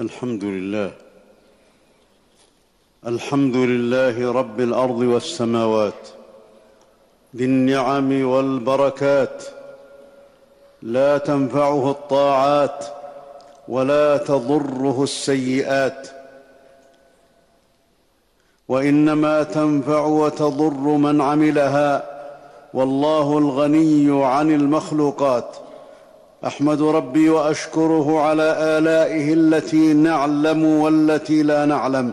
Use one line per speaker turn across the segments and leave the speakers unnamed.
الحمد لله الحمد لله رب الأرض والسماوات. ذي النعم والبركات. لا تنفعه الطاعات ولا تضره السيئات. وإنما تنفع وتضر من عملها. والله الغني عن المخلوقات. أحمد ربي وأشكره على آلائه التي نعلم والتي لا نعلم.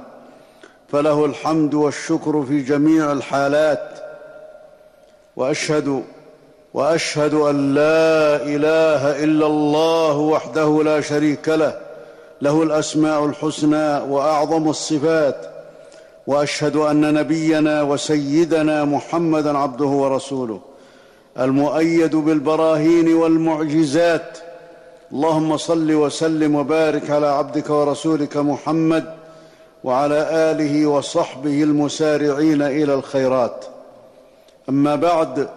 فله الحمد والشكر في جميع الحالات. وأشهد وأشهد أن لا إله إلا الله وحده لا شريك له. له الأسماء الحسنى وأعظم الصفات. وأشهد أن نبينا وسيدنا محمدا عبده ورسوله. المؤيد بالبراهين والمعجزات. اللهم صل وسلم وبارك على عبدك ورسولك محمد وعلى آله وصحبه المسارعين إلى الخيرات. أما بعد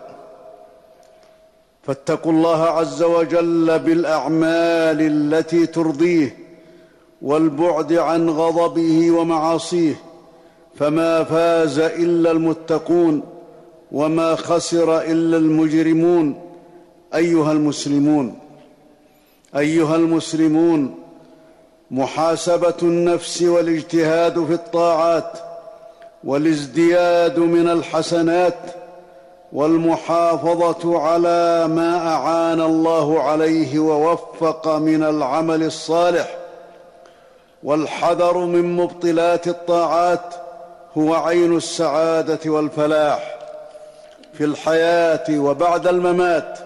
فاتقوا الله عز وجل بالأعمال التي ترضيه والبعد عن غضبه ومعاصيه فما فاز إلا المتقون. وما خسر إلا المجرمون. أيها المسلمون أيها المسلمون محاسبة النفس والاجتهاد في الطاعات والازدياد من الحسنات والمحافظة على ما أعان الله عليه ووفق من العمل الصالح والحذر من مبطلات الطاعات هو عين السعادة والفلاح. في الحياة وبعد الممات.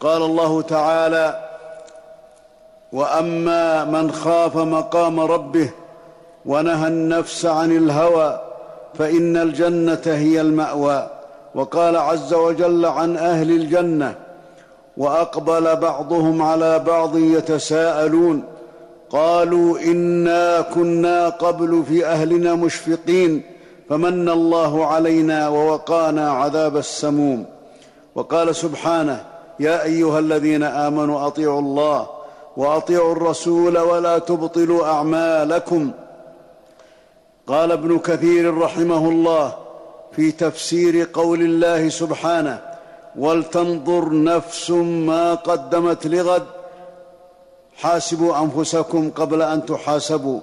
قال الله تعالى وأما من خاف مقام ربه ونهى النفس عن الهوى فإن الجنة هي المأوى. وقال عز وجل عن أهل الجنة وأقبل بعضهم على بعض يتساءلون قالوا إنا كنا قبل في أهلنا مشفقين. فمن الله علينا ووقانا عذاب السموم. وقال سبحانه يا أيها الذين آمنوا أطيعوا الله وأطيعوا الرسول ولا تبطلوا أعمالكم. قال ابن كثير رحمه الله في تفسير قول الله سبحانه ولتنظر نفس ما قدمت لغد. حاسبوا أنفسكم قبل أن تحاسبوا.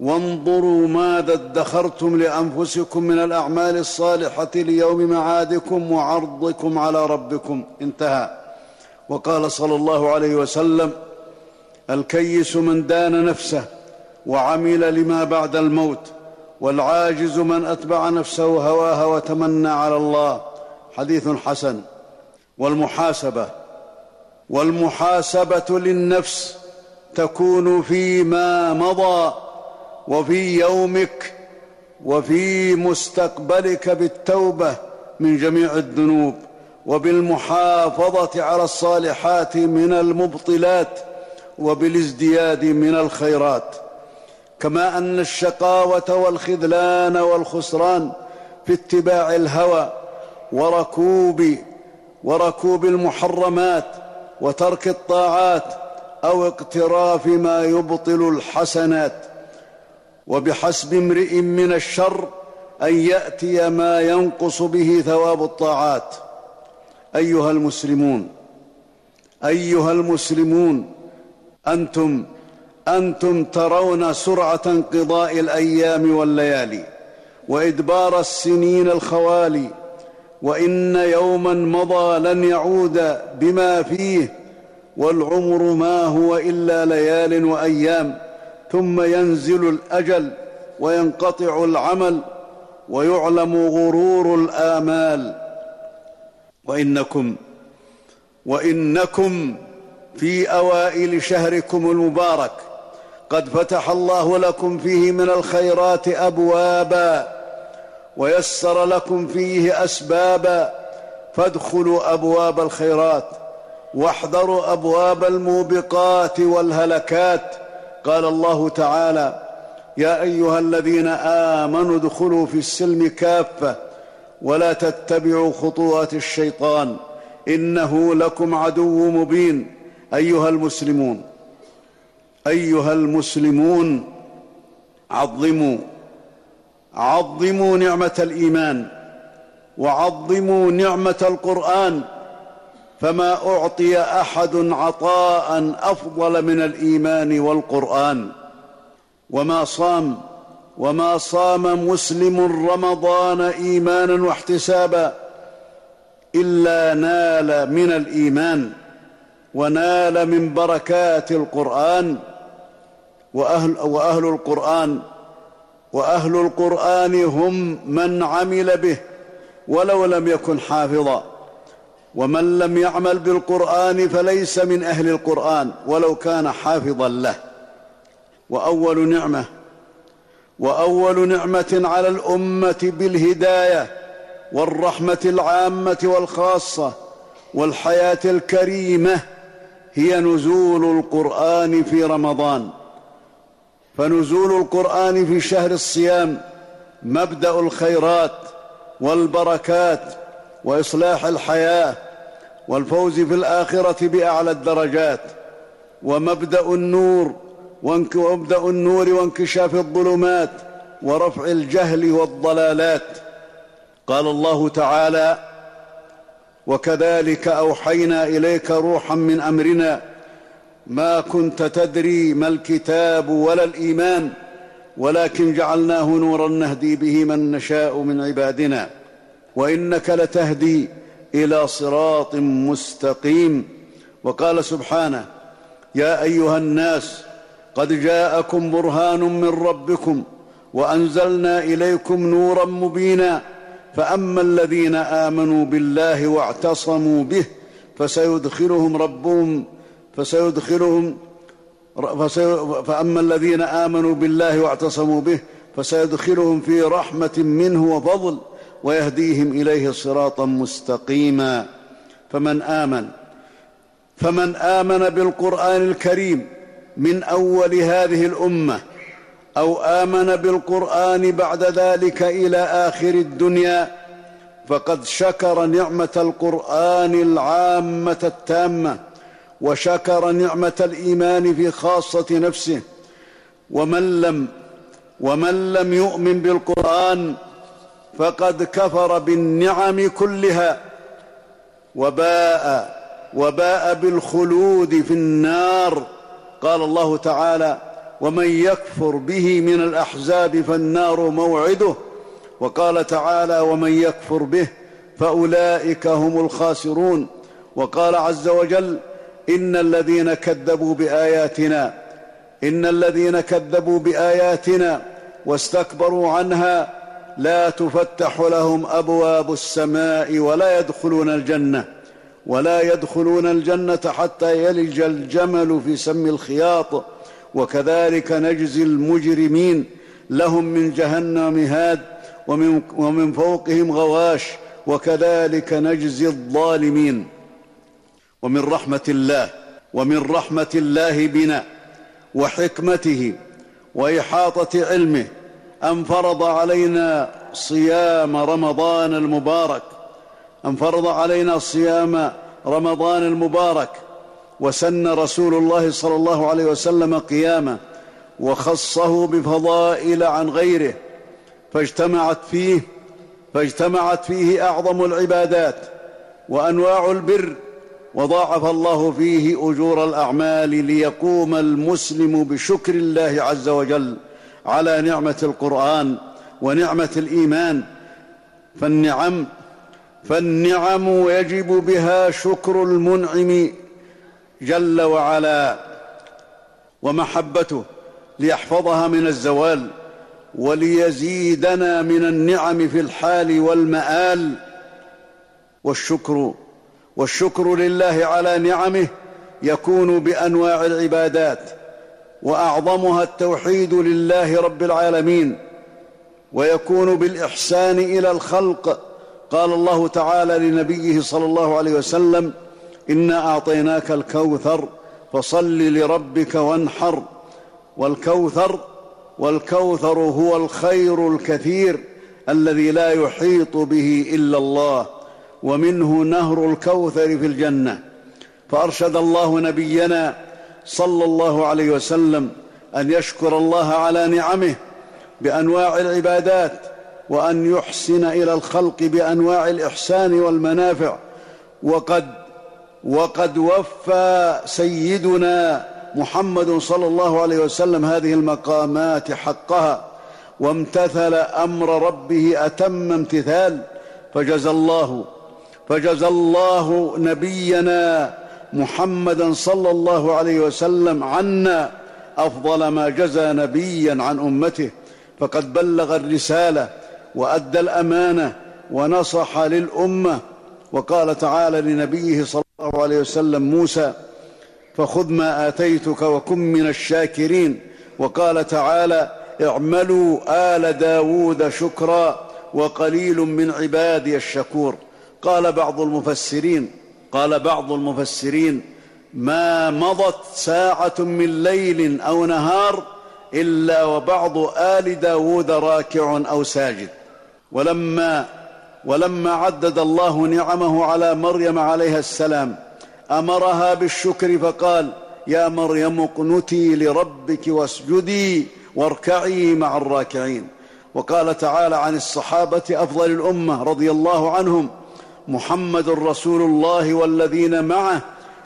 وانظروا ماذا ادخرتم لأنفسكم من الأعمال الصالحة ليوم معادكم وعرضكم على ربكم. انتهى. وقال صلى الله عليه وسلم الكيس من دان نفسه وعمل لما بعد الموت والعاجز من أتبع نفسه هواها وتمنى على الله. حديث حسن. والمحاسبة. والمحاسبة للنفس تكون فيما مضى. وفي يومك وفي مستقبلك بالتوبة من جميع الذنوب وبالمحافظة على الصالحات من المبطلات وبالازدياد من الخيرات. كما أن الشقاوة والخذلان والخسران في اتباع الهوى وركوب وركوب المحرمات وترك الطاعات أو اقتراف ما يبطل الحسنات. وبحسب امرئ من الشر أن يأتي ما ينقص به ثواب الطاعات. أيها المسلمون أيها المسلمون أنتم أنتم ترون سرعة انقضاء الأيام والليالي وإدبار السنين الخوالي وإن يوما مضى لن يعود بما فيه والعمر ما هو إلا ليال وأيام. ثم ينزل الأجل وينقطع العمل ويعلم غرور الآمال. وإنكم وإنكم في أوائل شهركم المبارك قد فتح الله لكم فيه من الخيرات أبوابا ويسر لكم فيه أسبابا. فادخلوا أبواب الخيرات واحذروا أبواب الموبقات والهلكات قال الله تعالى يا أيها الذين آمنوا ادخلوا في السلم كافة ولا تتبعوا خطوات الشيطان إنه لكم عدو مبين أيها المسلمون. أيها المسلمون عظموا عظموا نعمة الإيمان وعظموا نعمة القرآن. فما أعطي أحد عطاء أفضل من الإيمان والقرآن. وما صام وما صام مسلم رمضان إيمانا واحتسابا إلا نال من الإيمان ونال من بركات القرآن. وأهل, وأهل القرآن وأهل القرآن هم من عمل به ولو لم يكن حافظا. ومن لم يعمل بالقرآن فليس من أهل القرآن ولو كان حافظا له. وأول نعمة وأول نعمة على الأمة بالهداية والرحمة العامة والخاصة والحياة الكريمة هي نزول القرآن في رمضان. فنزول القرآن في شهر الصيام مبدأ الخيرات والبركات وإصلاح الحياة والفوز في الآخرة بأعلى الدرجات ومبدأ النور ومبدأ النور وانكشاف الظلمات ورفع الجهل والضلالات. قال الله تعالى وكذلك أوحينا إليك روحا من أمرنا ما كنت تدري ما الكتاب ولا الإيمان ولكن جعلناه نورا نهدي به من نشاء من عبادنا. وإنك لتهدي إلى صراط مستقيم. وقال سبحانه يا أيها الناس قد جاءكم برهان من ربكم وأنزلنا إليكم نورا مبينا. فأما الذين آمنوا بالله واعتصموا به فسيدخلهم ربهم فسيدخلهم فأما الذين آمنوا بالله واعتصموا به فسيدخلهم في رحمة منه وفضل. ويهديهم إليه صراطا مستقيما. فمن آمن فمن آمن بالقرآن الكريم من أول هذه الأمة أو آمن بالقرآن بعد ذلك إلى آخر الدنيا فقد شكر نعمة القرآن العامة التامة وشكر نعمة الإيمان في خاصة نفسه. ومن لم ومن لم يؤمن بالقرآن فقد كفر بالنعم كلها وباء وباء بالخلود في النار. قال الله تعالى ومن يكفر به من الأحزاب فالنار موعده. وقال تعالى ومن يكفر به فأولئك هم الخاسرون. وقال عز وجل إن الذين كذبوا بآياتنا إن الذين كذبوا بآياتنا واستكبروا عنها لا تفتح لهم أبواب السماء ولا يدخلون الجنة ولا يدخلون الجنة حتى يلج الجمل في سم الخياط. وكذلك نجزي المجرمين لهم من جهنم مهاد ومن, ومن فوقهم غواش. وكذلك نجزي الظالمين. ومن رحمة الله ومن رحمة الله بنا وحكمته وإحاطة علمه ان فرض علينا صيام رمضان المبارك؟ ان فرض علينا صيام رمضان المبارك؟ وسن رسول الله صلى الله عليه وسلم قيامه وخصه بفضائل عن غيره فاجتمعت فيه فاجتمعت فيه أعظم العبادات وأنواع البر وضاعف الله فيه أجور الأعمال ليقوم المسلم بشكر الله عز وجل. على نعمة القرآن ونعمة الإيمان. فالنعم فالنعم يجب بها شكر المنعم جل وعلا ومحبته ليحفظها من الزوال وليزيدنا من النعم في الحال والمآل. والشكر والشكر لله على نعمه يكون بأنواع العبادات. وأعظمها التوحيد لله رب العالمين ويكون بالإحسان إلى الخلق. قال الله تعالى لنبيه صلى الله عليه وسلم إنا أعطيناك الكوثر فصل لربك وانحر. والكوثر والكوثر هو الخير الكثير الذي لا يحيط به إلا الله ومنه نهر الكوثر في الجنة. فأرشد الله نبينا صلى الله عليه وسلم أن يشكر الله على نعمه بأنواع العبادات وأن يحسن إلى الخلق بأنواع الإحسان والمنافع. وقد وقد وفى سيدنا محمد صلى الله عليه وسلم هذه المقامات حقها وامتثل أمر ربه أتم امتثال. فجزى الله فجزى الله نبينا محمدا صلى الله عليه وسلم عنا أفضل ما جزى نبيا عن أمته. فقد بلغ الرسالة وأدى الأمانة ونصح للأمة. وقال تعالى لنبيه صلى الله عليه وسلم موسى فخذ ما آتيتك وكن من الشاكرين وقال تعالى اعملوا آل داود شكرا وقليل من عبادي الشكور قال بعض المفسرين قال بعض المفسرين ما مضت ساعة من ليل أو نهار إلا وبعض آل داود راكع أو ساجد. ولما ولما عدد الله نعمه على مريم عليها السلام أمرها بالشكر فقال يا مريم اقنتي لربك واسجدي واركعي مع الراكعين. وقال تعالى عن الصحابة أفضل الأمة رضي الله عنهم محمد رسول الله والذين معه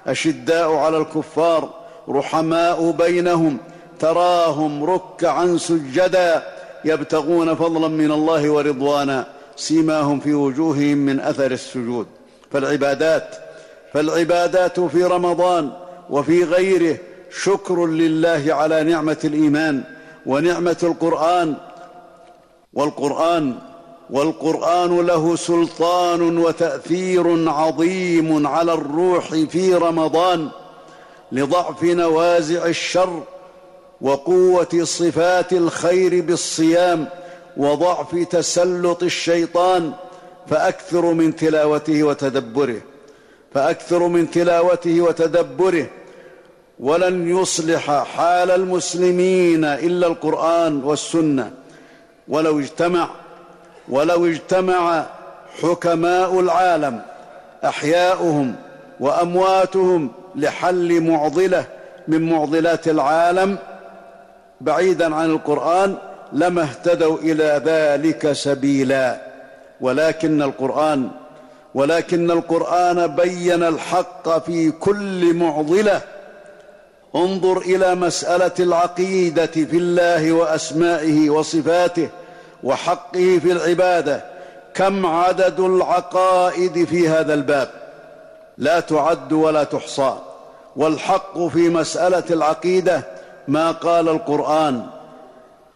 أشداء على الكفار رحماء بينهم تراهم ركعا سجدا يبتغون فضلا من الله ورضوانا سيماهم في وجوههم من أثر السجود. فالعبادات فالعبادات في رمضان وفي غيره شكر لله على نعمة الإيمان ونعمة القرآن والقرآن والقرآن له سلطان وتأثير عظيم على الروح في رمضان لضعف نوازع الشر وقوة صفات الخير بالصيام وضعف تسلط الشيطان فأكثر من تلاوته وتدبره فأكثر من تلاوته وتدبره. ولن يصلح حال المسلمين إلا القرآن والسنة. ولو اجتمع ولو اجتمع حكماء العالم أحياؤهم وأمواتهم لحل معضلة من معضلات العالم بعيدا عن القرآن لما اهتدوا إلى ذلك سبيلا. ولكن القرآن ولكن القرآن بين الحق في كل معضلة. انظر إلى مسألة العقيدة في الله وأسمائه وصفاته. وحقه في العبادة كم عدد العقائد في هذا الباب لا تعد ولا تحصى والحق في مسألة العقيدة ما قال القرآن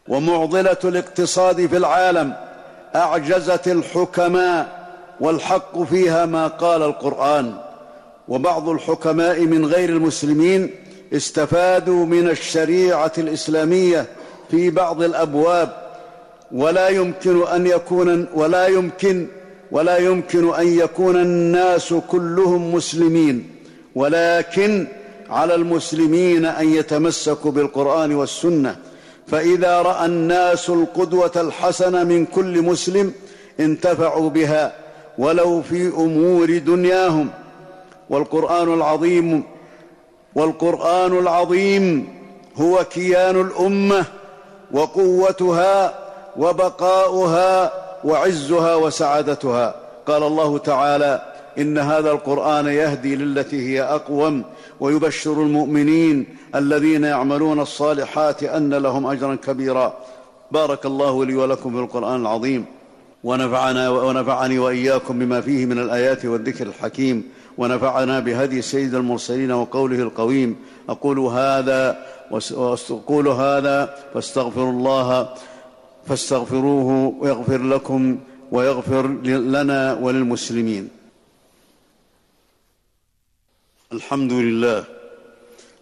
ومعضلة الاقتصاد في العالم أعجزت الحكماء والحق فيها ما قال القرآن وبعض الحكماء من غير المسلمين استفادوا من الشريعة الإسلامية في بعض الأبواب ولا يمكن أن يكون ولا يمكن ولا يمكن أن يكون الناس كلهم مسلمين ولكن على المسلمين أن يتمسكوا بالقرآن والسنة. فإذا رأى الناس القدوة الحسنة من كل مسلم انتفعوا بها ولو في أمور دنياهم. والقرآن العظيم والقرآن العظيم هو كيان الأمة وقوتها وبقاؤها وعزها وسعادتها. قال الله تعالى إن هذا القرآن يهدي للتي هي أقوم ويبشر المؤمنين الذين يعملون الصالحات أن لهم أجرا كبيرا. بارك الله لي ولكم في القرآن العظيم. ونفعنا ونفعني وإياكم بما فيه من الآيات والذكر الحكيم. ونفعنا بهدي سيد المرسلين وقوله القويم. أقول هذا واقول هذا فاستغفر الله فاستغفروه ويغفر لكم ويغفر لنا وللمسلمين. الحمد لله.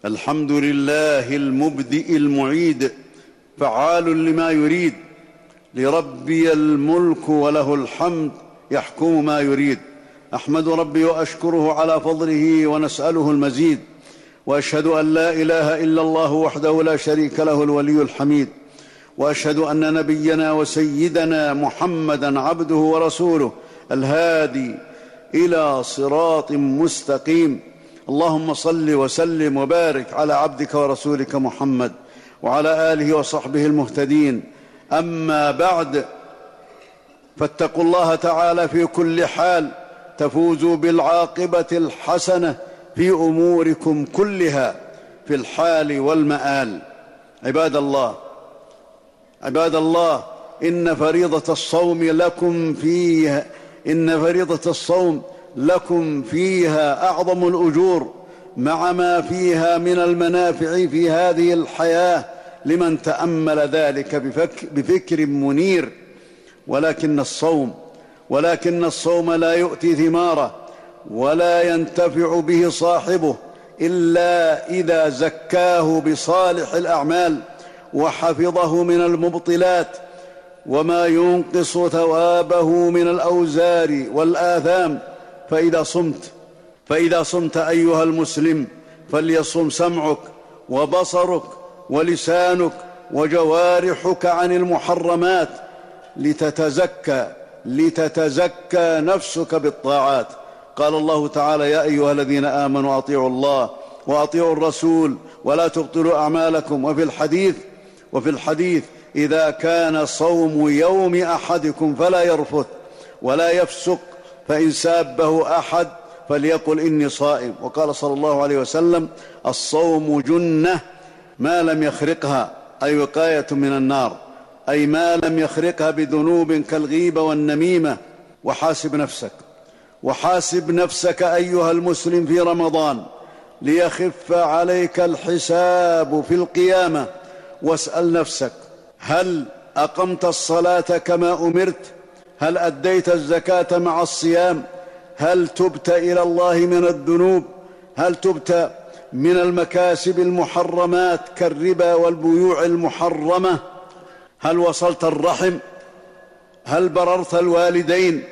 الحمد لله المبدئ المعيد. فعال لما يريد. لربي الملك وله الحمد. يحكم ما يريد. أحمد ربي وأشكره على فضله ونسأله المزيد. وأشهد أن لا إله إلا الله وحده لا شريك له الولي الحميد. وأشهد أن نبينا وسيدنا محمدا عبده ورسوله الهادي إلى صراط مستقيم. اللهم صل وسلم وبارك على عبدك ورسولك محمد وعلى آله وصحبه المهتدين. أما بعد فاتقوا الله تعالى في كل حال تفوزوا بالعاقبة الحسنة في أموركم كلها في الحال والمآل. عباد الله عباد الله إن فريضة الصوم لكم فيها إن فريضة الصوم لكم فيها أعظم الأجور مع ما فيها من المنافع في هذه الحياة لمن تأمل ذلك بفكر منير. ولكن الصوم ولكن الصوم لا يؤتي ثماره ولا ينتفع به صاحبه إلا إذا زكاه بصالح الأعمال. وحفظه من المبطلات وما ينقص ثوابه من الأوزار والآثام. فإذا صمت فإذا صمت أيها المسلم فليصم سمعك وبصرك ولسانك وجوارحك عن المحرمات لتتزكى لتتزكى نفسك بالطاعات. قال الله تعالى يا أيها الذين آمنوا أطيعوا الله وأطيعوا الرسول ولا تبطلوا أعمالكم. وفي الحديث وفي الحديث إذا كان صوم يوم أحدكم فلا يرفث ولا يفسق فإن سابه أحد فليقل إني صائم. وقال صلى الله عليه وسلم الصوم جنة ما لم يخرقها أي وقاية من النار أي ما لم يخرقها بذنوب كالغيبة والنميمة. وحاسب نفسك وحاسب نفسك أيها المسلم في رمضان ليخف عليك الحساب في القيامة. واسأل نفسك هل أقمت الصلاة كما أمرت؟ هل أديت الزكاة مع الصيام؟ هل تبت إلى الله من الذنوب؟ هل تبت من المكاسب المحرمات كالربا والبيوع المحرمة؟ هل وصلت الرحم؟ هل بررت الوالدين؟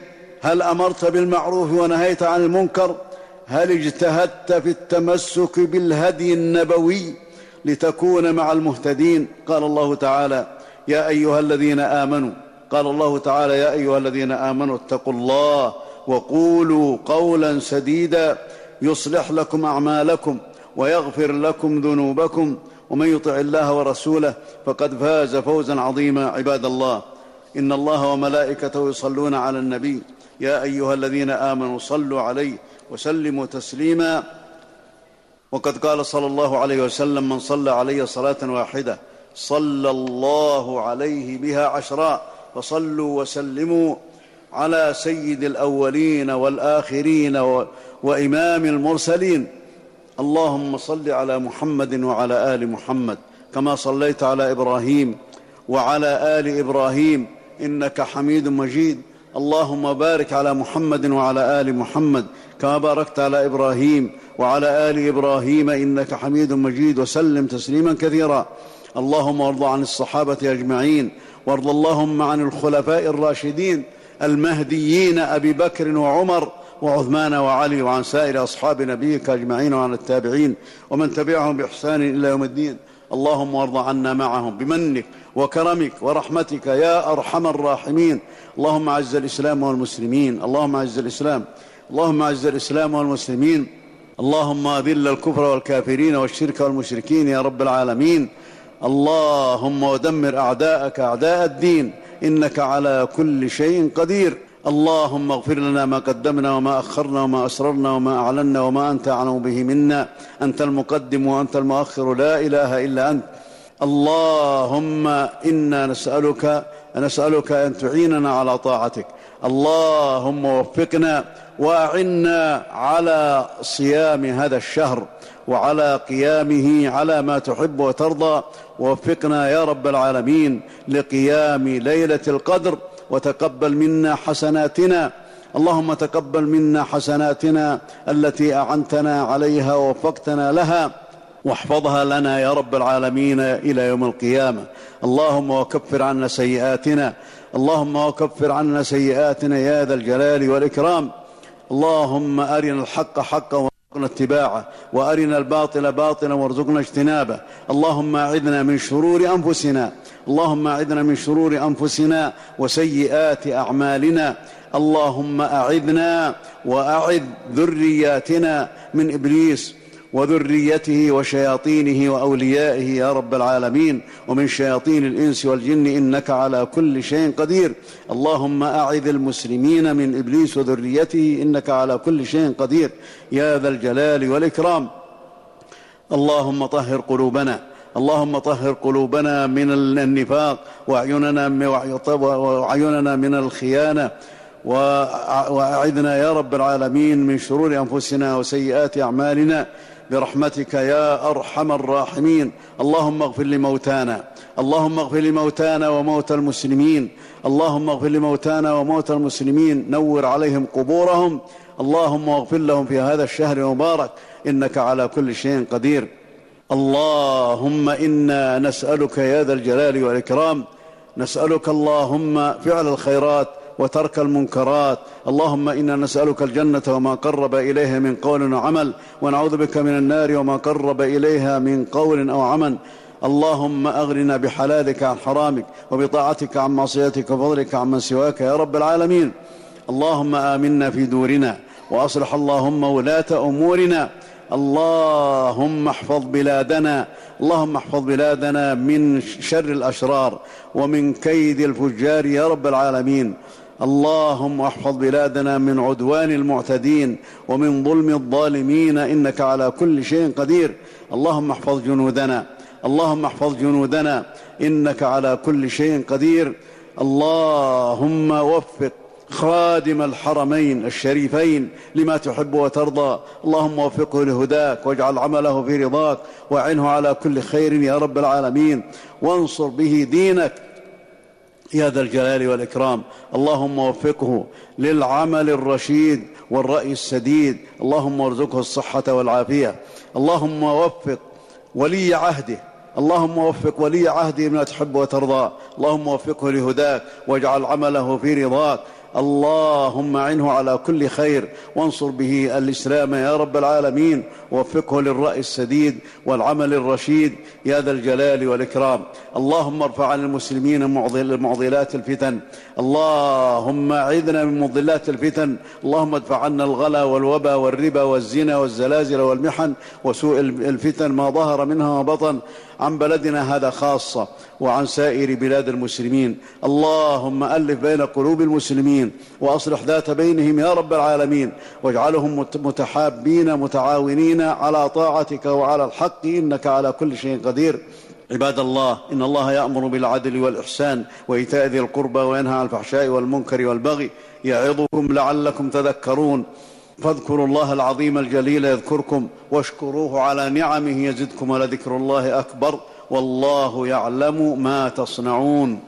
هل أمرت بالمعروف ونهيت عن المنكر؟ هل اجتهدت في التمسك بالهدي النبوي؟ لتكون مع المهتدين. قال الله تعالى يا أيها الذين آمنوا قال الله تعالى يا أيها الذين آمنوا اتقوا الله وقولوا قولا سديدا يصلح لكم أعمالكم ويغفر لكم ذنوبكم. ومن يطع الله ورسوله فقد فاز فوزا عظيما عباد الله. إن الله وملائكته يصلون على النبي. يا أيها الذين آمنوا صلوا عليه وسلموا تسليما. وقد قال صلى الله عليه وسلم من صلى علي صلاة واحدة صلى الله عليه بها عشرا فصلوا وسلموا على سيد الأولين والآخرين وإمام المرسلين. اللهم صل على محمد وعلى آل محمد كما صليت على إبراهيم وعلى آل إبراهيم إنك حميد مجيد. اللهم بارك على محمد وعلى آل محمد كما باركت على إبراهيم وعلى آل إبراهيم إنك حميد مجيد وسلم تسليما كثيرا. اللهم وارض عن الصحابة أجمعين وارض اللهم عن الخلفاء الراشدين المهديين أبي بكر وعمر وعثمان وعلي وعن سائر أصحاب نبيك أجمعين وعن التابعين ومن تبعهم بإحسان إلى يوم الدين. اللهم وارض عنا معهم بمنك وكرمك ورحمتك يا أرحم الراحمين. اللهم أعز الإسلام والمسلمين. اللهم أعز الإسلام. اللهم أعز الإسلام والمسلمين. اللهم أذل الكفر والكافرين والشرك والمشركين يا رب العالمين. اللهم ودمر أعداءك أعداء الدين. إنك على كل شيء قدير. اللهم اغفر لنا ما قدمنا وما أخرنا وما أسررنا وما أعلنا وما أنت أعلم به منا. أنت المقدم وأنت المؤخر. لا إله إلا أنت. اللهم إنا نسألك نسألك أن تعيننا على طاعتك. اللهم وفقنا وأعنا على صيام هذا الشهر وعلى قيامه على ما تحب وترضى. ووفقنا يا رب العالمين لقيام ليلة القدر وتقبل منا حسناتنا. اللهم تقبل منا حسناتنا التي أعنتنا عليها ووفقتنا لها. واحفظها لنا يا رب العالمين إلى يوم القيامة. اللهم وكفر عنا سيئاتنا. اللهم وكفر عنا سيئاتنا يا ذا الجلال والإكرام. اللهم أرنا الحق حقا وارزقنا اتباعه وأرنا الباطل باطلا وارزقنا اجتنابه. اللهم أعذنا من شرور أنفسنا اللهم أعذنا من شرور أنفسنا وسيئات أعمالنا. اللهم أعذنا وأعذ ذرياتنا من إبليس. وذريته وشياطينه وأوليائه يا رب العالمين. ومن شياطين الإنس والجن إنك على كل شيء قدير. اللهم أعذ المسلمين من إبليس وذريته إنك على كل شيء قدير. يا ذا الجلال والإكرام. اللهم طهر قلوبنا. اللهم طهر قلوبنا من النفاق وأعيننا من الخيانة. وأعذنا يا رب العالمين من شرور أنفسنا وسيئات أعمالنا. برحمتك يا أرحم الراحمين. اللهم اغفر لموتانا. اللهم اغفر لموتانا وموتى المسلمين. اللهم اغفر لموتانا وموتى المسلمين. نور عليهم قبورهم. اللهم اغفر لهم في هذا الشهر المبارك. إنك على كل شيء قدير. اللهم إنا نسألك يا ذا الجلال والإكرام. نسألك اللهم فعل الخيرات. وترك المنكرات. اللهم إنا نسألك الجنة وما قرب إليها من قول وعمل ونعوذ بك من النار وما قرب إليها من قول أو عمل. اللهم أغننا بحلالك عن حرامك وبطاعتك عن معصيتك وفضلك عن من سواك يا رب العالمين. اللهم آمنا في دورنا وأصلح اللهم ولاة أمورنا. اللهم احفظ بلادنا اللهم احفظ بلادنا من شر الأشرار ومن كيد الفجار يا رب العالمين. اللهم احفظ بلادنا من عدوان المعتدين ومن ظلم الظالمين إنك على كل شيء قدير. اللهم احفظ جنودنا. اللهم احفظ جنودنا. إنك على كل شيء قدير. اللهم وفق خادم الحرمين الشريفين لما تحب وترضى. اللهم وفقه لهداك واجعل عمله في رضاك واعنه على كل خير يا رب العالمين. وانصر به دينك. يا ذا الجلال والإكرام. اللهم وفقه للعمل الرشيد والرأي السديد. اللهم ارزقه الصحة والعافية. اللهم وفق ولي عهده. اللهم وفق ولي عهده بما تحب وترضى اللهم وفقه لهداك واجعل عمله في رضاك. اللهم عنه على كل خير وانصر به الإسلام يا رب العالمين ووفقه للرأي السديد والعمل الرشيد يا ذا الجلال والإكرام. اللهم ارفع عن المسلمين معضلات الفتن اللهم اعذنا من مضلات الفتن. اللهم ادفع عنا الغلا والوبا والربا والزنا والزلازل والمحن وسوء الفتن ما ظهر منها وبطن عن بلدنا هذا خاصة وعن سائر بلاد المسلمين. اللهم ألف بين قلوب المسلمين وأصلح ذات بينهم يا رب العالمين. واجعلهم متحابين متعاونين على طاعتك وعلى الحق إنك على كل شيء قدير. عباد الله إن الله يأمر بالعدل والإحسان وإيتاء ذي القربى وينهى عن الفحشاء والمنكر والبغي يعظكم لعلكم تذكرون. فاذكروا الله العظيم الجليل يذكركم واشكروه على نعمه يزدكم ولذكر الله أكبر. والله يعلم ما تصنعون.